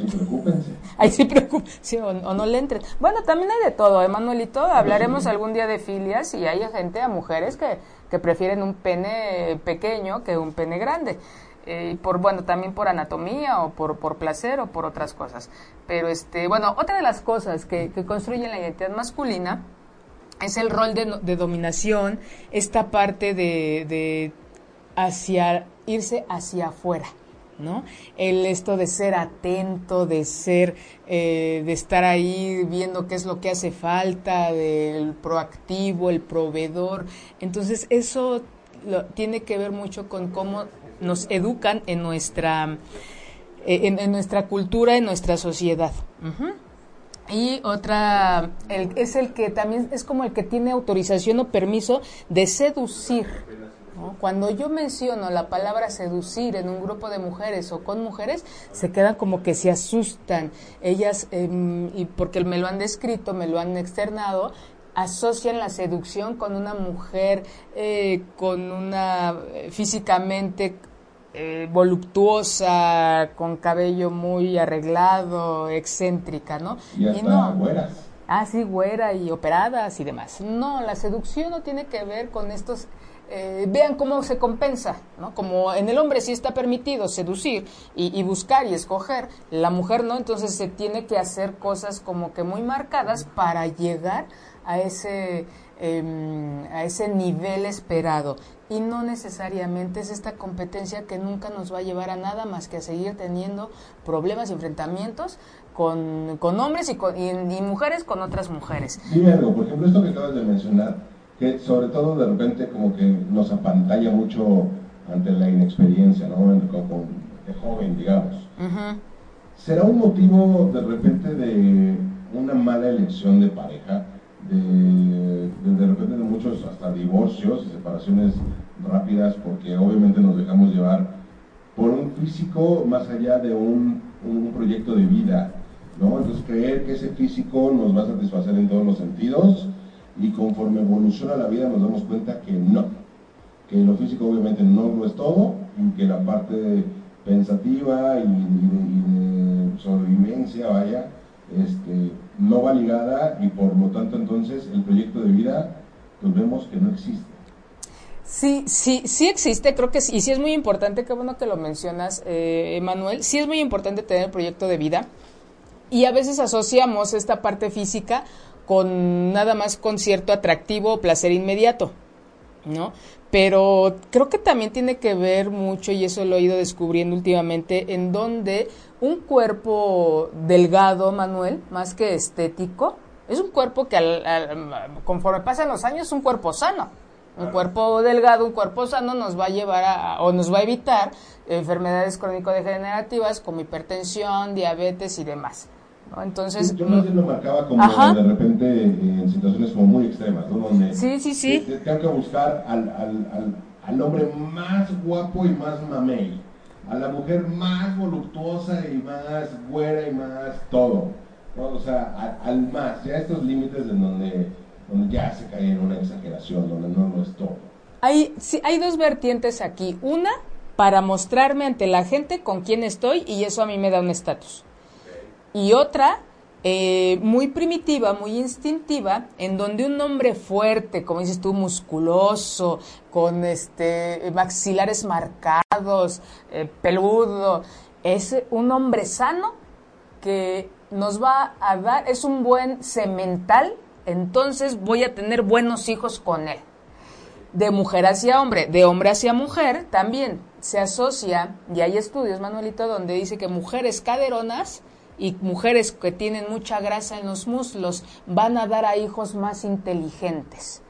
Ahí sí preocupen, o, no le entren. Bueno, también hay de todo, Emanuelito. Hablaremos algún día de filias y hay gente, a mujeres que, que prefieren un pene pequeño que un pene grande. Eh, por bueno también por anatomía o por, por placer o por otras cosas pero este bueno otra de las cosas que, que construyen la identidad masculina es el rol de, de dominación esta parte de, de hacia irse hacia afuera ¿no? El esto de ser atento, de ser, eh, de estar ahí viendo qué es lo que hace falta, del proactivo, el proveedor. Entonces eso lo, tiene que ver mucho con cómo nos educan en nuestra, eh, en, nuestra cultura, en nuestra sociedad. Y otra, es el que también es como el que tiene autorización o permiso de seducir cuando yo menciono la palabra seducir en un grupo de mujeres o con mujeres, se quedan como que se asustan. Ellas, em, y porque me lo han descrito, me lo han externado, asocian la seducción con una mujer eh, con una eh, físicamente eh, voluptuosa, con cabello muy arreglado, excéntrica, ¿no? Y, no, güeras. Ah, sí, güera y operadas y demás. No, la seducción no tiene que ver con estos eh, vean cómo se compensa, ¿no? Como en el hombre sí está permitido seducir y, buscar y escoger, la mujer no, entonces se tiene que hacer cosas como que muy marcadas para llegar a ese, em, a ese nivel esperado. Y no necesariamente es esta competencia que nunca nos va a llevar a nada más que a seguir teniendo problemas y enfrentamientos con, con hombres y, con, y, mujeres con otras mujeres. Dime algo, por ejemplo, esto que acabas de mencionar, que sobre todo de repente como que nos apantalla mucho ante la inexperiencia, ¿no? Como de joven, digamos. ¿Será un motivo de repente de una mala elección de pareja? De, de, repente de muchos hasta divorcios y separaciones rápidas porque obviamente nos dejamos llevar por un físico más allá de un, un proyecto de vida, ¿no? Entonces creer que ese físico nos va a satisfacer en todos los sentidos y conforme evoluciona la vida nos damos cuenta que no, que lo físico obviamente no lo es todo y que la parte pensativa y, de, sobrevivencia, vaya, este, no va ligada y por lo tanto entonces el proyecto de vida pues vemos que no existe. Sí, sí, sí existe, creo que sí, y sí es muy importante, qué bueno que lo mencionas, eh, Emanuel, sí es muy importante tener el proyecto de vida y a veces asociamos esta parte física con nada más con cierto atractivo o placer inmediato, ¿no? Pero creo que también tiene que ver mucho, y eso lo he ido descubriendo últimamente, en donde un cuerpo delgado, Manuel, más que estético, es un cuerpo que conforme pasan los años es un cuerpo sano. Un cuerpo delgado, un cuerpo sano nos va a llevar a, o nos va a evitar enfermedades crónico-degenerativas como hipertensión, diabetes y demás. Entonces, yo más bien lo marcaba como de repente en situaciones como muy extremas, ¿no? Donde sí, sí, sí. tengo que buscar al, al, al, hombre más guapo y más mamey, a la mujer más voluptuosa y más güera y más todo, O sea, al más, ya estos límites en donde, donde ya se cae en una exageración, donde no lo es todo. Hay, sí, hay dos vertientes aquí. Una, para mostrarme ante la gente con quién estoy y eso a mí me da un estatus y otra eh, muy primitiva, muy instintiva, en donde un hombre fuerte, como dices tú, musculoso, con este maxilares marcados, eh, peludo, es un hombre sano que nos va a dar, es un buen semental, entonces voy a tener buenos hijos con él. De mujer hacia hombre, de hombre hacia mujer, también se asocia, y hay estudios, Manuelito, donde dice que mujeres caderonas y mujeres que tienen mucha grasa en los muslos van a dar a hijos más inteligentes.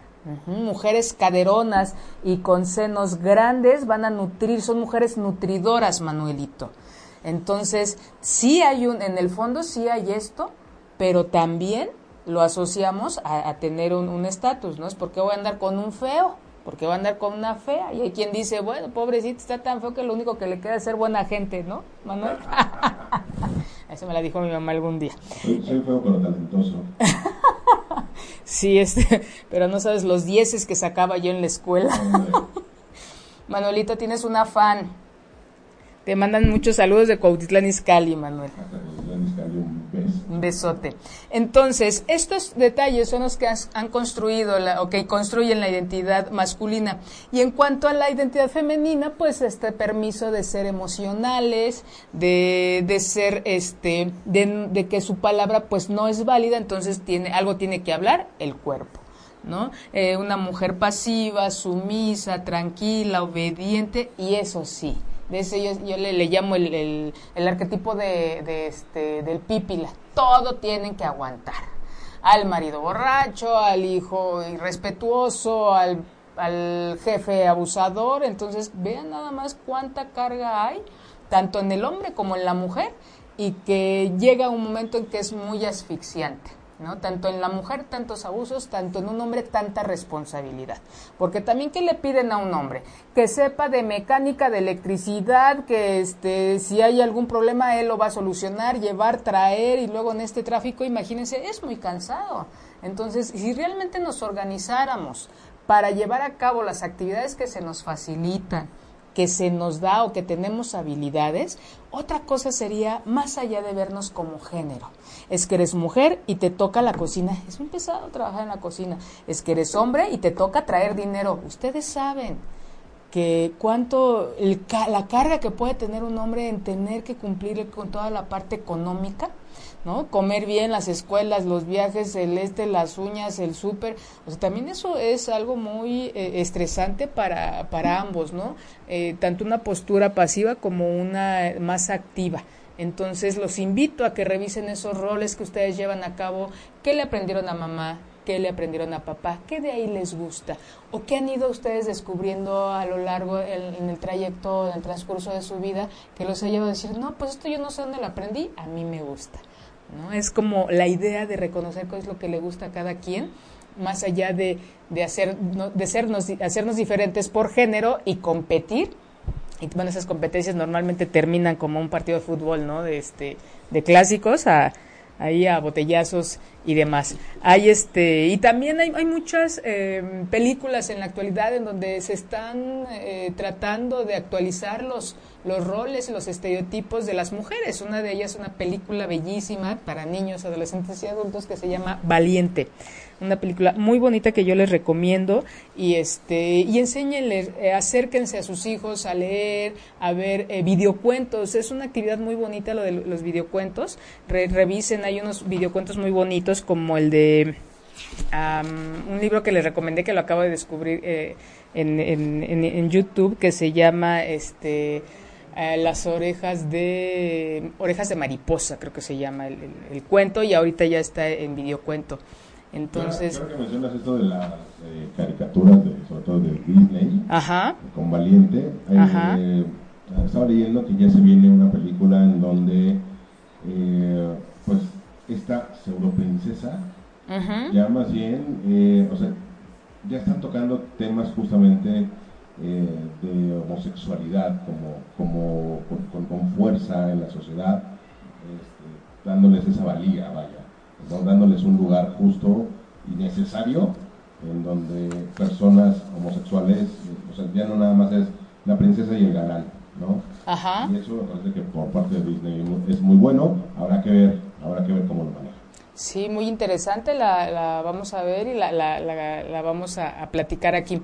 Mujeres caderonas y con senos grandes van a nutrir, son mujeres nutridoras, Manuelito. Entonces, sí hay un, en el fondo sí hay esto, pero también lo asociamos a, tener un estatus, ¿no? Es porque voy a andar con un feo, porque voy a andar con una fea. Y hay quien dice, bueno, pobrecito, está tan feo que lo único que le queda es ser buena gente, ¿no, Manuel? Eso me la dijo mi mamá algún día. Soy, feo pero talentoso. sí, este, pero no sabes los dieces que sacaba yo en la escuela. Manolito, tienes un afán. Te mandan muchos saludos de Cuautitlán Izcalli, Manuel. Un besote. Entonces, estos detalles son los que han construido la, o que construyen la identidad masculina. Y en cuanto a la identidad femenina, pues este permiso de ser emocionales, de, de ser, este, de, de, que su palabra pues no es válida, entonces tiene, algo tiene que hablar el cuerpo. ¿no? Eh, una mujer pasiva, sumisa, tranquila, obediente, y eso sí, de ese yo, le, le, llamo el, el, arquetipo de, de, este, del pípila. Todo tienen que aguantar. Al marido borracho, al hijo irrespetuoso, al, al jefe abusador. Entonces, vean nada más cuánta carga hay, tanto en el hombre como en la mujer, y que llega un momento en que es muy asfixiante. ¿No? Tanto en la mujer tantos abusos, tanto en un hombre tanta responsabilidad. Porque también ¿qué le piden a un hombre? Que sepa de mecánica, de electricidad, que este si hay algún problema él lo va a solucionar, llevar, traer y luego en este tráfico, imagínense, es muy cansado. Entonces, si realmente nos organizáramos para llevar a cabo las actividades que se nos facilitan, que se nos da o que tenemos habilidades, otra cosa sería más allá de vernos como género. Es que eres mujer y te toca la cocina. Es muy pesado trabajar en la cocina. Es que eres hombre y te toca traer dinero. Ustedes saben que cuánto la carga que puede tener un hombre en tener que cumplir con toda la parte económica ¿no? Comer bien, las escuelas, los viajes, el este, las uñas, el súper, o sea, también eso es algo muy eh, estresante para, para ambos, ¿no? Eh, tanto una postura pasiva como una más activa. Entonces los invito a que revisen esos roles que ustedes llevan a cabo, qué le aprendieron a mamá, qué le aprendieron a papá, qué de ahí les gusta o qué han ido ustedes descubriendo a lo largo en el trayecto, en el transcurso de su vida, que los ha llevado a decir, no, pues esto yo no sé dónde lo aprendí, a mí me gusta. ¿no? Es como la idea de reconocer qué es lo que le gusta a cada quien, más allá de, de, hacer, de sernos, hacernos diferentes por género y competir. Y bueno, esas competencias normalmente terminan como un partido de fútbol, ¿no? De, este, de clásicos a, ahí a botellazos y demás. Hay este y también hay, hay muchas eh, películas en la actualidad en donde se están eh, tratando de actualizar los los roles y los estereotipos de las mujeres. Una de ellas es una película bellísima para niños, adolescentes y adultos que se llama Valiente. Una película muy bonita que yo les recomiendo y este y enséñenles, eh, acérquense a sus hijos a leer, a ver eh, videocuentos. Es una actividad muy bonita lo de los videocuentos. revisen, hay unos videocuentos muy bonitos como el de un libro que les recomendé que lo acabo de descubrir eh, en, en, YouTube que se llama este eh, las orejas de orejas de mariposa creo que se llama el, cuento y ahorita ya está en videocuento entonces creo, que mencionas esto de las eh, caricaturas de, sobre todo de Disney Ajá. con Valiente eh, estaba leyendo que ya se viene una película en donde pues esta pseudo princesa ya más bien o sea ya están tocando temas justamente eh, de homosexualidad como, como con, fuerza en la sociedad, este, dándoles esa valía, vaya, dándoles un lugar justo y necesario en donde personas homosexuales, o sea, ya no nada más es la princesa y el galán, ¿no? Ajá. Y eso me parece que por parte de Disney es muy bueno, habrá que ver, habrá que ver cómo lo maneja. Sí, muy interesante, la, la vamos a ver y la, la, la vamos a, a, platicar aquí.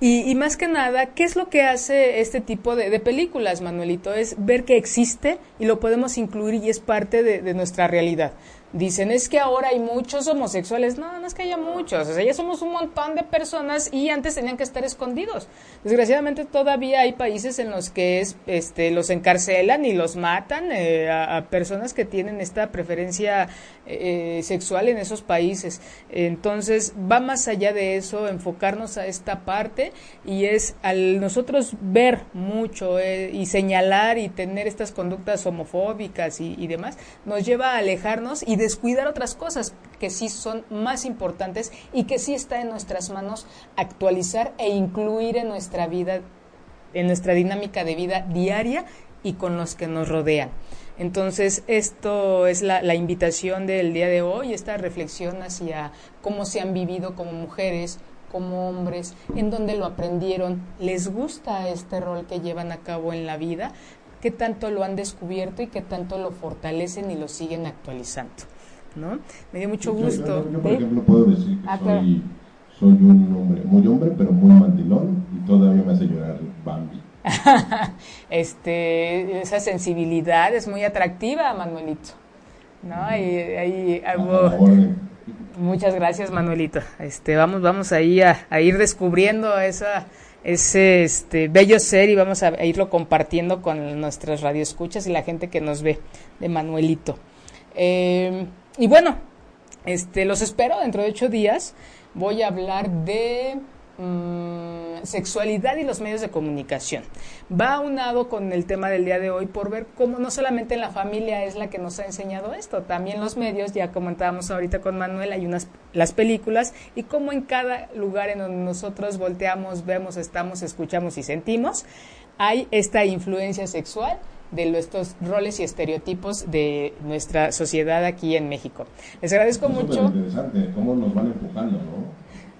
Y, y, más que nada, ¿qué es lo que hace este tipo de, de, películas, Manuelito? Es ver que existe y lo podemos incluir y es parte de, de nuestra realidad dicen es que ahora hay muchos homosexuales. No, no es que haya muchos, o sea, ya somos un montón de personas y antes tenían que estar escondidos. Desgraciadamente todavía hay países en los que es, este, los encarcelan y los matan eh, a, personas que tienen esta preferencia eh, sexual en esos países. Entonces va más allá de eso, enfocarnos a esta parte y es al nosotros ver mucho eh, y señalar y tener estas conductas homofóbicas y, demás, nos lleva a alejarnos y descuidar otras cosas que sí son más importantes y que sí está en nuestras manos actualizar e incluir en nuestra vida, en nuestra dinámica de vida diaria y con los que nos rodean. Entonces, esto es la, invitación del día de hoy, esta reflexión hacia cómo se han vivido como mujeres, como hombres, en donde lo aprendieron, les gusta este rol que llevan a cabo en la vida, qué tanto lo han descubierto y qué tanto lo fortalecen y lo siguen actualizando. ¿No? Me dio mucho gusto. Yo, por ejemplo, puedo decir que ah, soy, soy, un hombre, muy hombre, pero muy mandilón y todavía me hace llorar Bambi. este, esa sensibilidad es muy atractiva, Manuelito. ¿no? Ahí, Muchas gracias, Manuelito. Este, vamos, vamos ahí a, a ir descubriendo esa, ese este bello ser y vamos a irlo compartiendo con nuestras radioescuchas y la gente que nos ve de Manuelito. Eh, y bueno, este, los espero dentro de ocho días. Voy a hablar de mm, sexualidad y los medios de comunicación. Va aunado con el tema del día de hoy por ver cómo no solamente la familia es la que nos ha enseñado esto, también los medios, ya comentábamos ahorita con Manuel, hay unas las películas y cómo en cada lugar en donde nosotros volteamos, vemos, estamos, escuchamos y sentimos, hay esta influencia sexual de estos roles y estereotipos de nuestra sociedad aquí en México. Les agradezco Es mucho. interesante cómo nos van empujando, ¿no?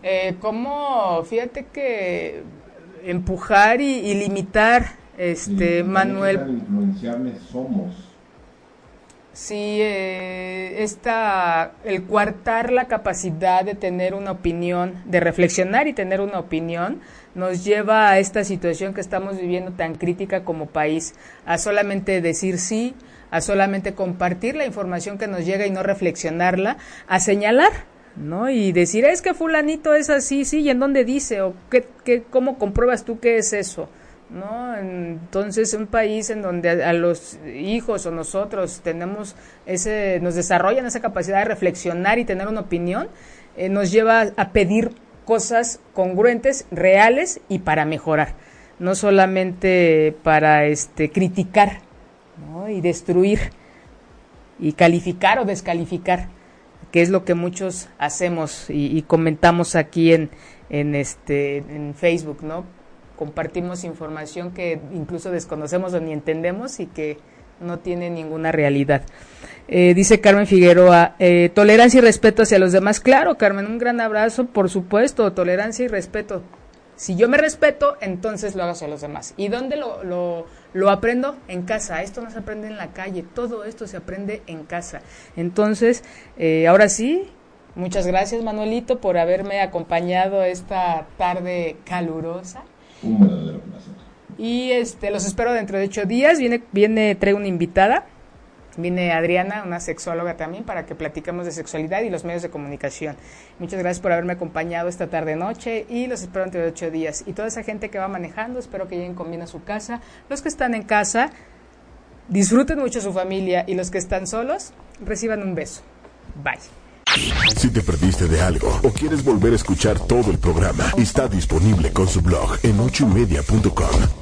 Eh, cómo, fíjate que empujar y, y limitar, este, Y Manuel, influenciables somos. Sí, eh, esta, el coartar la capacidad de tener una opinión, de reflexionar y tener una opinión, nos lleva a esta situación que estamos viviendo tan crítica como país, a solamente decir sí, a solamente compartir la información que nos llega y no reflexionarla, a señalar, ¿no? Y decir, es que fulanito es así, sí, ¿y en dónde dice? ¿O qué, qué, cómo compruebas tú que es eso? ¿no? Entonces, un país en donde a, a, los hijos o nosotros tenemos ese, nos desarrollan esa capacidad de reflexionar y tener una opinión, eh, nos lleva a pedir cosas congruentes, reales y para mejorar, no solamente para este criticar y destruir y calificar o descalificar, que es lo que muchos hacemos y, y comentamos aquí en, en este en Facebook, ¿no? compartimos información que incluso desconocemos o ni entendemos y que no tiene ninguna realidad. Eh, dice Carmen Figueroa, eh, tolerancia y respeto hacia los demás. Claro, Carmen, un gran abrazo, por supuesto, tolerancia y respeto. Si yo me respeto, entonces lo hago hacia los demás. ¿Y dónde lo, lo, aprendo? En casa. Esto no se aprende en la calle, todo esto se aprende en casa. Entonces, eh, ahora sí, muchas gracias Manuelito por haberme acompañado esta tarde calurosa. Un verdadero placer. Y este, los espero dentro de ocho días. Viene, viene, traigo una invitada. Viene Adriana, una sexóloga también, para que platiquemos de sexualidad y los medios de comunicación. Muchas gracias por haberme acompañado esta tarde noche y los espero dentro de ocho días. Y toda esa gente que va manejando, espero que lleguen con bien a su casa. Los que están en casa, disfruten mucho su familia y los que están solos, reciban un beso. Bye. Si te perdiste de algo o quieres volver a escuchar todo el programa, está disponible con su blog en ochoymedia.com.